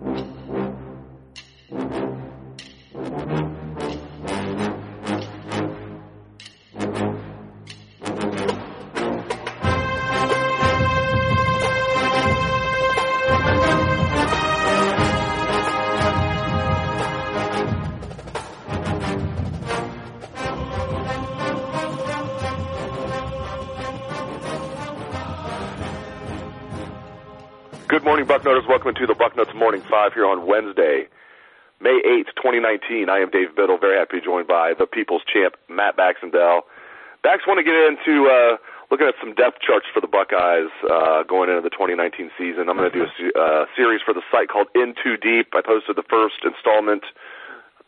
Good Bucknutters. Welcome to the Bucknuts Morning Five here on Wednesday, May 8th, 2019. I am Dave Biddle. Very happy to be joined by the People's Champ, Matt Baxendale. Bax want to get into uh, looking at some depth charts for the Buckeyes uh, going into the 2019 season. I'm going to do a uh, series for the site called In Too Deep. I posted the first installment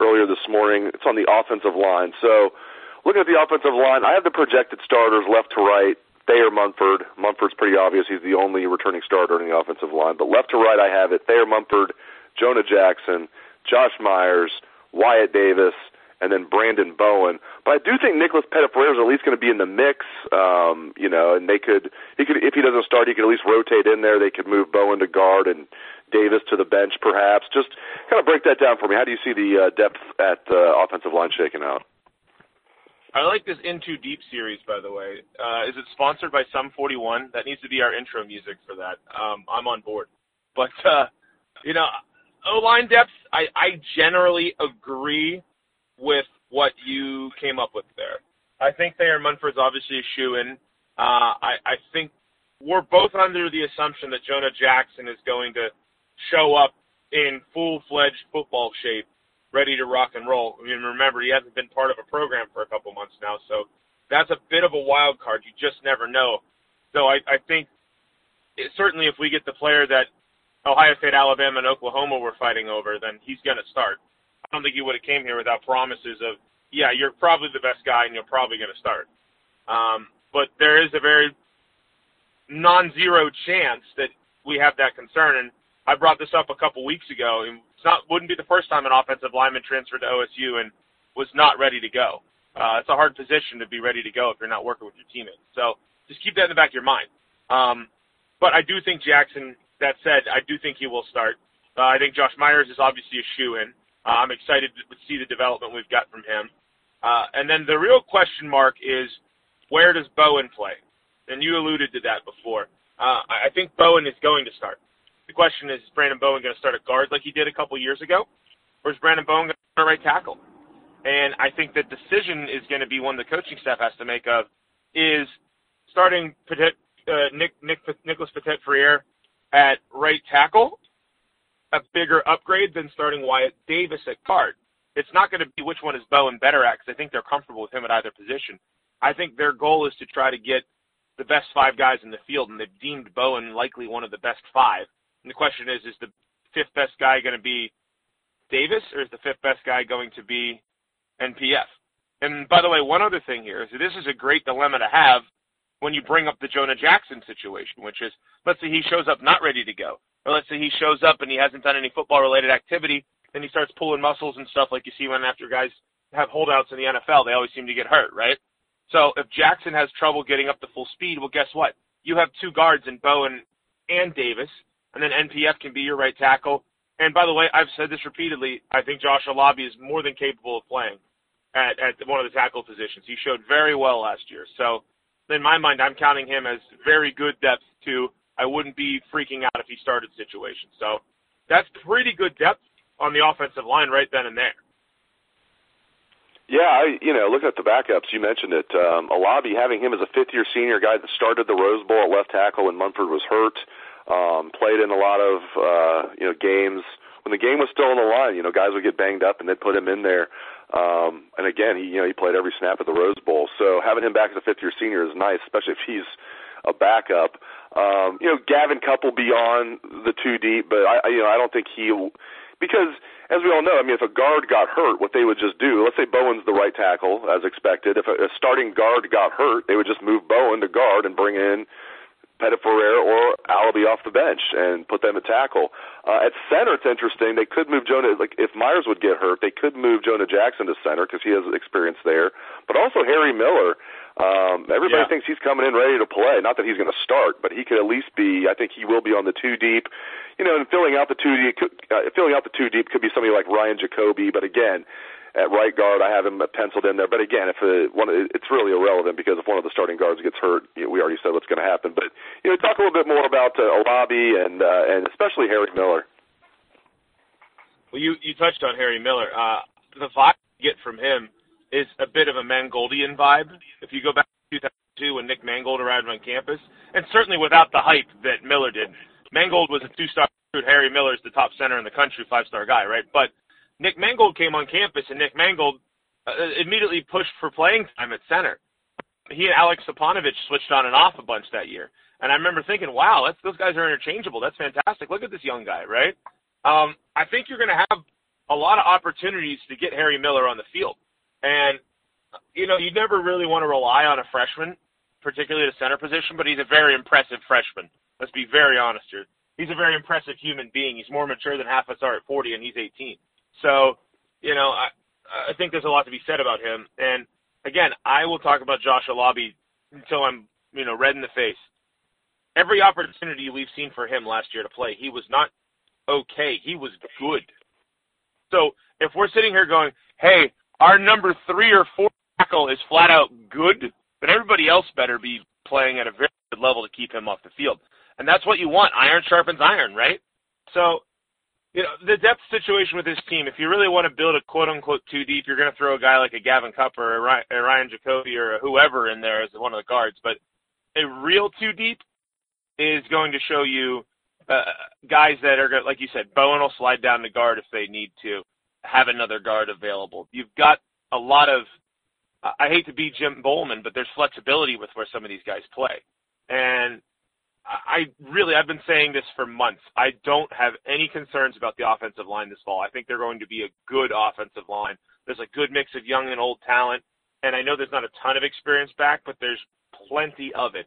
earlier this morning. It's on the offensive line. So, looking at the offensive line, I have the projected starters left to right. Thayer Munford. Munford's pretty obvious. He's the only returning starter in the offensive line. But left to right, I have it Thayer Munford, Jonah Jackson, Josh Myers, Wyatt Davis, and then Branden Bowen. But I do think Nicholas Petit-Frere is at least going to be in the mix. Um, you know, and they could he could if he doesn't start, he could at least rotate in there. They could move Bowen to guard and Davis to the bench, perhaps. Just kind of break that down for me. How do you see the uh, depth at uh, offensive line shaking out? I like this In Too Deep series, by the way. Uh, is it sponsored by Sum 41? That needs to be our intro music for that. Um, I'm on board. But, uh, you know, O line depth, I, I generally agree with what you came up with there. I think Thayer Munford's obviously a shoe in. Uh, I, I think we're both under the assumption that Jonah Jackson is going to show up in full fledged football shape ready to rock and roll. I mean, remember, he hasn't been part of a program for a couple months now, so that's a bit of a wild card. You just never know. So I, I think it, certainly if we get the player that Ohio State, Alabama, and Oklahoma were fighting over, then he's going to start. I don't think he would have came here without promises of, yeah, you're probably the best guy and you're probably going to start. Um, but there is a very non-zero chance that we have that concern. And I brought this up a couple weeks ago, and it's not wouldn't be the first time an offensive lineman transferred to OSU and was not ready to go. Uh, it's a hard position to be ready to go if you're not working with your teammates. So just keep that in the back of your mind. Um, but I do think Jackson. That said, I do think he will start. Uh, I think Josh Myers is obviously a shoe in. Uh, I'm excited to see the development we've got from him. Uh, and then the real question mark is where does Bowen play? And you alluded to that before. Uh, I think Bowen is going to start. The question is, is Branden Bowen going to start at guard like he did a couple years ago, or is Branden Bowen going to start right tackle? And I think the decision is going to be one the coaching staff has to make of is starting Petit, uh, Nick, Nick, Nicholas Petit-Frere at right tackle a bigger upgrade than starting Wyatt Davis at guard. It's not going to be which one is Bowen better at because I think they're comfortable with him at either position. I think their goal is to try to get the best five guys in the field, and they've deemed Bowen likely one of the best five. And the question is, is the fifth best guy going to be Davis or is the fifth best guy going to be NPF? And by the way, one other thing here is this is a great dilemma to have when you bring up the Jonah Jackson situation, which is let's say he shows up not ready to go, or let's say he shows up and he hasn't done any football related activity, then he starts pulling muscles and stuff like you see when after guys have holdouts in the NFL, they always seem to get hurt, right? So if Jackson has trouble getting up to full speed, well, guess what? You have two guards in Bowen and Davis and then NPF can be your right tackle. And by the way, I've said this repeatedly. I think Josh Alabi is more than capable of playing at, at one of the tackle positions. He showed very well last year. So in my mind, I'm counting him as very good depth too. I wouldn't be freaking out if he started situation. So that's pretty good depth on the offensive line right then and there. Yeah, I, you know, looking at the backups, you mentioned it. Um, Alabi, having him as a fifth-year senior guy that started the Rose Bowl at left tackle when Munford was hurt, um, played in a lot of uh, you know games when the game was still on the line. You know, guys would get banged up and they'd put him in there. Um, and again, he you know he played every snap at the Rose Bowl. So having him back as a fifth year senior is nice, especially if he's a backup. Um, you know, Gavin Couple beyond the two deep, but I you know I don't think he because as we all know, I mean, if a guard got hurt, what they would just do, let's say Bowen's the right tackle as expected. If a, a starting guard got hurt, they would just move Bowen to guard and bring in Petit-Frere or Alabi off the bench and put them at tackle. Uh, at center, it's interesting. They could move Jonah, like if Myers would get hurt, they could move Jonah Jackson to center because he has experience there. But also Harry Miller. Um, everybody Yeah. thinks he's coming in ready to play. Not that he's going to start, but he could at least be. I think he will be on the two deep. You know, and filling out the two deep, uh, filling out the two deep could be somebody like Ryan Jacoby. But again, at right guard, I have him penciled in there. But again, if uh one, it's really irrelevant because if one of the starting guards gets hurt, you know, we already said what's going to happen. But you know, talk a little bit more about uh, Alabi and uh, and especially Harry Miller. Well, you you touched on Harry Miller. Uh, the vibe you get from him is a bit of a Mangoldian vibe. If you go back to 2002 when Nick Mangold arrived on campus, and certainly without the hype that Miller did. Mangold was a two-star recruit. Harry Miller's the top center in the country, five-star guy, right? But Nick Mangold came on campus, and Nick Mangold uh, immediately pushed for playing time at center. He and Alex Stepanovich switched on and off a bunch that year. And I remember thinking, wow, that's, those guys are interchangeable. That's fantastic. Look at this young guy, right? Um, I think you're going to have a lot of opportunities to get Harry Miller on the field. And, you know, you never really want to rely on a freshman, particularly at the center position, but he's a very impressive freshman. Let's be very honest here. He's a very impressive human being. He's more mature than half us are at 40, and he's 18. So, you know, I, I think there's a lot to be said about him. And again, I will talk about Josh Alabi until I'm, you know, red in the face. Every opportunity we've seen for him last year to play, he was not okay. He was good. So if we're sitting here going, hey, our number three or four tackle is flat out good, but everybody else better be playing at a very good level to keep him off the field. And that's what you want. Iron sharpens iron, right? So, you know, the depth situation with this team, if you really want to build a quote unquote two deep, you're going to throw a guy like a Gavin Cupp or a Ryan, Jacoby or whoever in there as one of the guards. But a real two deep is going to show you uh, guys that are, like you said, Bowen will slide down to guard if they need to have another guard available. You've got a lot of, I hate to be Jim Bollman, but there's flexibility with where some of these guys play. And I really, I've been saying this for months. I don't have any concerns about the offensive line this fall. I think they're going to be a good offensive line. There's a good mix of young and old talent, and I know there's not a ton of experience back, but there's plenty of it.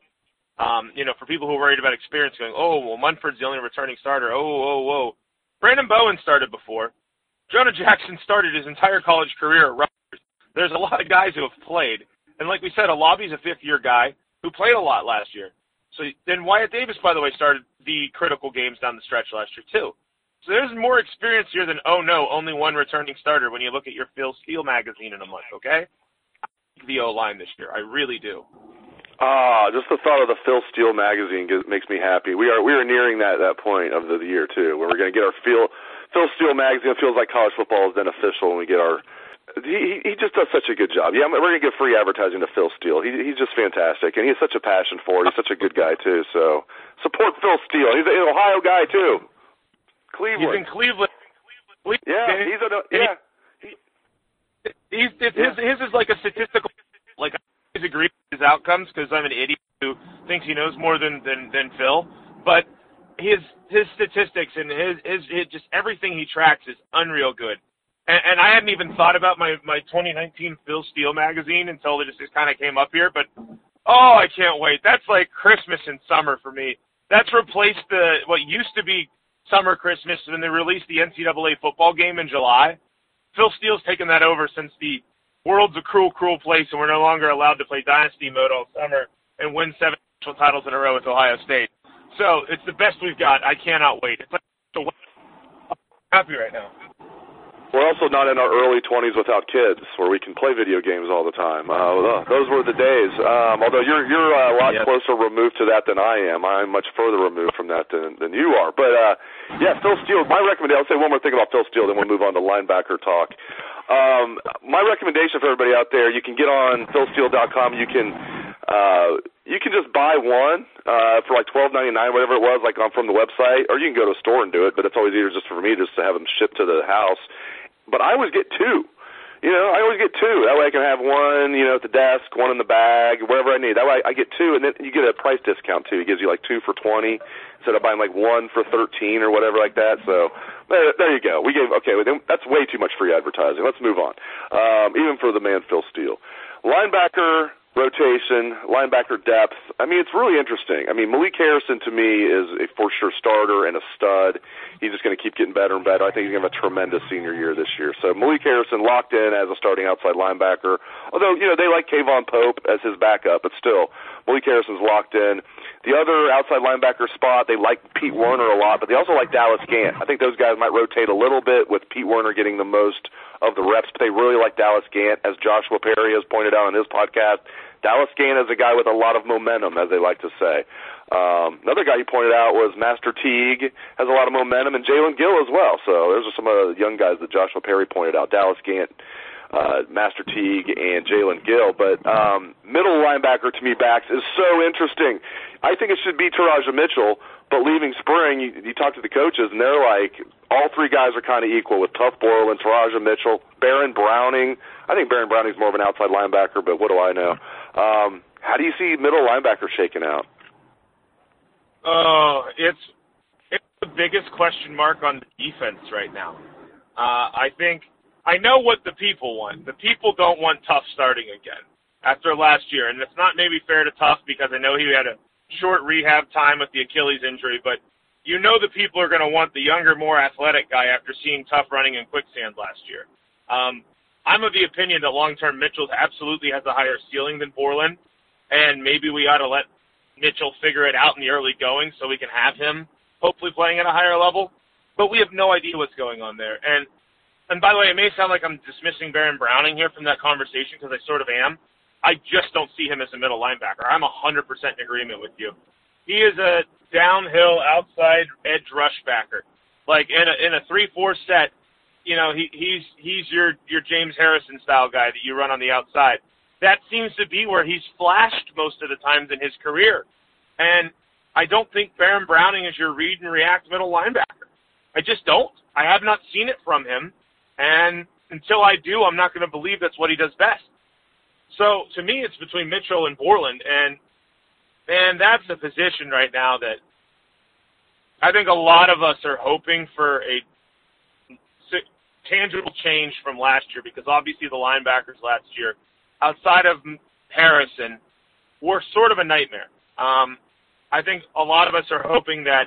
Um, you know, for people who are worried about experience, going, oh, well, Munford's the only returning starter. Oh, oh, oh. Branden Bowen started before. Jonah Jackson started his entire college career at Rutgers. There's a lot of guys who have played, and like we said, Alabi's a fifth-year guy who played a lot last year. So then Wyatt Davis, by the way, started the critical games down the stretch last year too. So there's more experience here than oh no, only one returning starter when you look at your Phil Steele magazine in a month. Okay, the O line this year, I really do. Ah, just the thought of the Phil Steele magazine gives, makes me happy. We are we are nearing that that point of the, the year too, where we're going to get our Phil Phil Steele magazine. It feels like college football is then official when we get our. He he just does such a good job. Yeah, we're going to give free advertising to Phil Steele. He he's just fantastic, and he has such a passion for it. He's such a good guy too. So support Phil Steele. He's an Ohio guy too. Cleveland. He's in Cleveland. Cleveland. yeah, he's a yeah. He's it's his his is like a statistical like I always agree with his outcomes because I'm an idiot who thinks he knows more than than than Phil, but his his statistics and his his, his just everything he tracks is unreal good. And, and I hadn't even thought about my my 2019 Phil Steele magazine until it just, just kind of came up here. But oh, I can't wait. That's like Christmas and summer for me. That's replaced the what used to be summer Christmas when they released the NCAA football game in July. Phil Steele's taken that over since the world's a cruel, cruel place, and we're no longer allowed to play dynasty mode all summer and win seven national titles in a row with Ohio State. So it's the best we've got. I cannot wait. It's like so happy right now. We're also not in our early 20s without kids, where we can play video games all the time. Uh, those were the days. Um, although you're you're a lot Yes. closer removed to that than I am. I'm much further removed from that than than you are. But uh, yeah, Phil Steele. My recommendation. I'll say one more thing about Phil Steele, then we'll move on to linebacker talk. Um, my recommendation for everybody out there: you can get on PhilSteele.com. You can uh, you can just buy one uh, for like twelve ninety nine, whatever it was, like on from the website, or you can go to a store and do it. But it's always easier just for me just to have them shipped to the house. But I always get two. You know, I always get two. That way I can have one, you know, at the desk, one in the bag, wherever I need. That way I get two, and then you get a price discount too. It gives you like two for twenty instead of buying like one for thirteen or whatever like that. So there, there you go. We gave okay. That's way too much free advertising. Let's move on. Um, even for the man Phil Steele, linebacker. Rotation, linebacker depth. I mean, it's really interesting. I mean, Malik Harrison to me is a for sure starter and a stud. He's just going to keep getting better and better. I think he's going to have a tremendous senior year this year. So Malik Harrison locked in as a starting outside linebacker. Although, you know, they like K'Vaughan Pope as his backup, but still, Malik Harrison's locked in. The other outside linebacker spot, they like Pete Werner a lot, but they also like Dallas Gant. I think those guys might rotate a little bit with Pete Werner getting the most of the reps, but they really like Dallas Gant, as Joshua Perry has pointed out on his podcast. Dallas Gant is a guy with a lot of momentum, as they like to say. Um, another guy you pointed out was Master Teague has a lot of momentum, and Jaelen Gill as well. So those are some of the young guys that Joshua Perry pointed out. Dallas Gant, uh, Master Teague, and Jaelen Gill. But um, middle linebacker to me, Bax is so interesting. I think it should be Teradja Mitchell. But leaving spring, you, you talk to the coaches, and they're like, all three guys are kind of equal with Tuf Borland, Teradja Mitchell, Baron Browning. I think Baron Browning's more of an outside linebacker, but what do I know? Um, how do you see middle linebacker shaking out? Oh, it's it's the biggest question mark on the defense right now. Uh, I think I know what the people want. The people don't want Tuf starting again after last year, and it's not maybe fair to Tuf because I know he had a short rehab time with the Achilles injury, but you know the people are going to want the younger, more athletic guy after seeing Tuf running in quicksand last year. Um, I'm of the opinion that long term Mitchell absolutely has a higher ceiling than Borland, and maybe we ought to let Mitchell figure it out in the early going so we can have him hopefully playing at a higher level. But we have no idea what's going on there. And and by the way, it may sound like I'm dismissing Baron Browning here from that conversation because I sort of am. I just don't see him as a middle linebacker. I'm 100% in agreement with you. He is a downhill outside edge rush backer. Like in a in a three four set, you know, he, he's he's your your James Harrison style guy that you run on the outside. That seems to be where he's flashed most of the times in his career. And I don't think Baron Browning is your read and react middle linebacker. I just don't. I have not seen it from him, and until I do, I'm not going to believe that's what he does best. So to me, it's between Mitchell and Borland, and and that's a position right now that I think a lot of us are hoping for a tangible change from last year because obviously the linebackers last year, outside of Harrison, were sort of a nightmare. Um, I think a lot of us are hoping that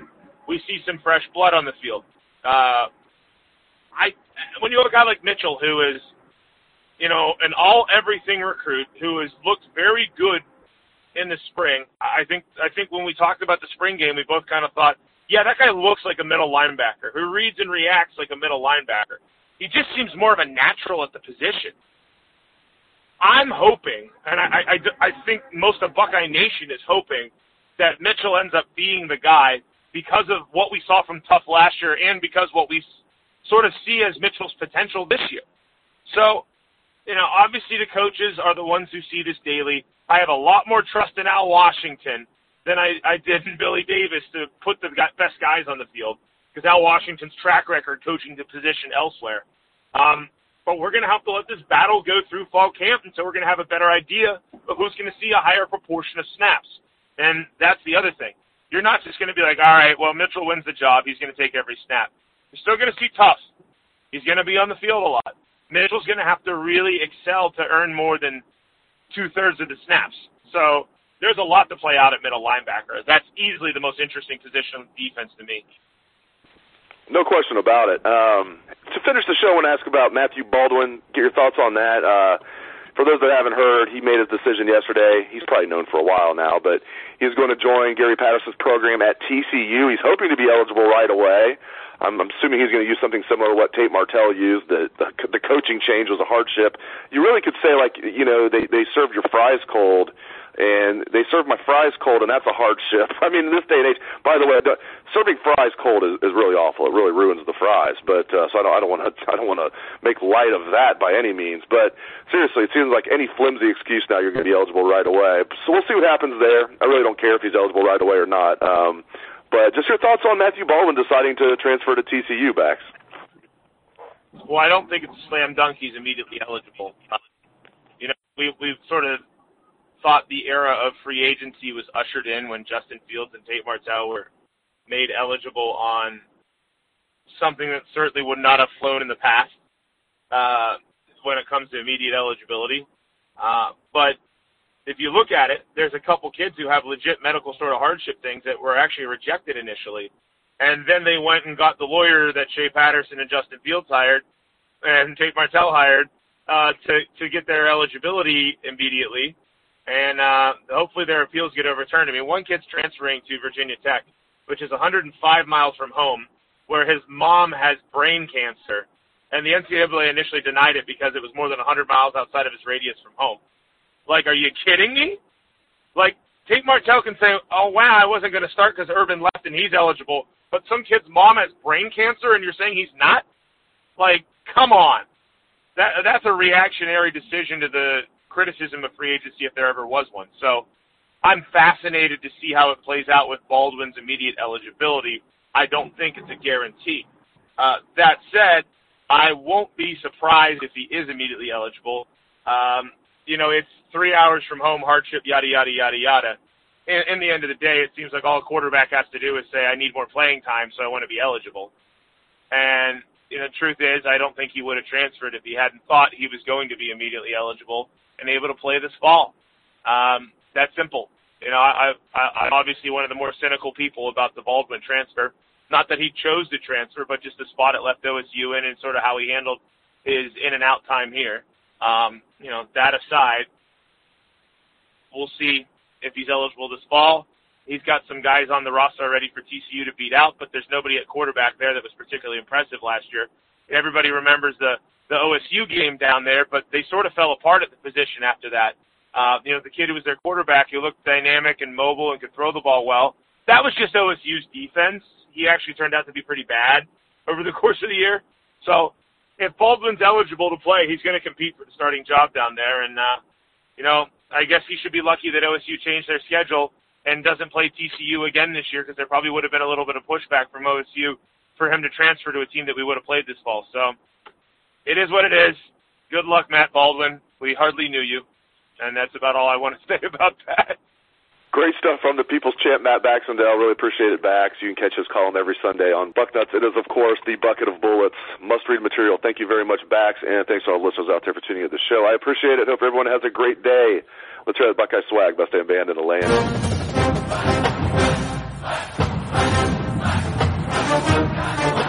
we see some fresh blood on the field. Uh, I when you at a guy like Mitchell, who is, you know, an all everything recruit who has looked very good in the spring. I think I think when we talked about the spring game, we both kind of thought, yeah, that guy looks like a middle linebacker who reads and reacts like a middle linebacker. He just seems more of a natural at the position. I'm hoping, and I, I, I think most of Buckeye Nation is hoping that Mitchell ends up being the guy because of what we saw from Tuf last year and because what we sort of see as Mitchell's potential this year. So, you know, obviously the coaches are the ones who see this daily. I have a lot more trust in Al Washington than I, I did in Billy Davis to put the best guys on the field because Al Washington's track record coaching the position elsewhere. Um, but we're going to have to let this battle go through fall camp until we're going to have a better idea of who's going to see a higher proportion of snaps. And that's the other thing. You're not just going to be like, all right, well, Mitchell wins the job. He's going to take every snap. You're still going to see Tuf. He's going to be on the field a lot. Mitchell's going to have to really excel to earn more than two thirds of the snaps. So there's a lot to play out at middle linebacker. That's easily the most interesting position on defense to me. No question about it. Um, to finish the show, I want to ask about Matthew Baldwin. Get your thoughts on that. Uh, for those that haven't heard, he made his decision yesterday. He's probably known for a while now, but he's going to join Gary Patterson's program at TCU. He's hoping to be eligible right away. I'm, I'm assuming he's going to use something similar to what Tate Martell used. The, the the coaching change was a hardship. You really could say like you know they they serve your fries cold and they serve my fries cold, and that's a hardship. I mean, in this day and age. By the way, serving fries cold is, is really awful. It really ruins the fries. But uh, so I don't, I don't want to, I don't want to make light of that by any means. But seriously, it seems like any flimsy excuse now you're going to be eligible right away. So we'll see what happens there. I really don't care if he's eligible right away or not. Um, but just your thoughts on Matthew Baldwin deciding to transfer to TCU, Bax. Well, I don't think it's a slam dunk. He's immediately eligible. You know, we we've sort of thought the era of free agency was ushered in when Justin Fields and Tate Martell were made eligible on something that certainly would not have flown in the past uh, when it comes to immediate eligibility. Uh, but if you look at it, there's a couple kids who have legit medical sort of hardship things that were actually rejected initially. And then they went and got the lawyer that Shea Patterson and Justin Fields hired and Tate Martell hired uh, to, to get their eligibility immediately. And uh, hopefully their appeals get overturned. I mean, one kid's transferring to Virginia Tech, which is 105 miles from home, where his mom has brain cancer. And the NCAA initially denied it because it was more than 100 miles outside of his radius from home. Like, are you kidding me? Like, Tate Martell can say, oh, wow, I wasn't going to start because Urban left and he's eligible. But some kid's mom has brain cancer and you're saying he's not? Like, come on. That, that's a reactionary decision to the criticism of free agency if there ever was one. So I'm fascinated to see how it plays out with Baldwin's immediate eligibility. I don't think it's a guarantee. Uh, that said, I won't be surprised if he is immediately eligible. Um, you know, it's three hours from home, hardship, yada, yada, yada, yada. In, in the end of the day, it seems like all a quarterback has to do is say, I need more playing time, so I want to be eligible. And you know, the truth is, I don't think he would have transferred if he hadn't thought he was going to be immediately eligible and able to play this fall. Um, that's simple. You know, I, I, I'm obviously one of the more cynical people about the Baldwin transfer. Not that he chose to transfer, but just the spot it left OSU in and sort of how he handled his in and out time here. Um, you know, that aside, we'll see if he's eligible this fall. He's got some guys on the roster already for TCU to beat out, but there's nobody at quarterback there that was particularly impressive last year. Everybody remembers the the OSU game down there, but they sort of fell apart at the position after that. Uh, you know, the kid who was their quarterback, who looked dynamic and mobile and could throw the ball well, that was just OSU's defense. He actually turned out to be pretty bad over the course of the year. So if Baldwin's eligible to play, he's going to compete for the starting job down there. And, uh, you know, I guess he should be lucky that OSU changed their schedule and doesn't play TCU again this year because there probably would have been a little bit of pushback from OSU for him to transfer to a team that we would have played this fall. So it is what it is. Good luck, Matt Baldwin. We hardly knew you. And that's about all I want to say about that. Great stuff from the People's Champ, Matt Baxendale. Really appreciate it, Bax. You can catch his column every Sunday on Bucknuts. It is, of course, the bucket of bullets, must-read material. Thank you very much, Bax, and thanks to all the listeners out there for tuning in to the show. I appreciate it. Hope everyone has a great day. Let's try the Buckeye swag, best damn band in the land.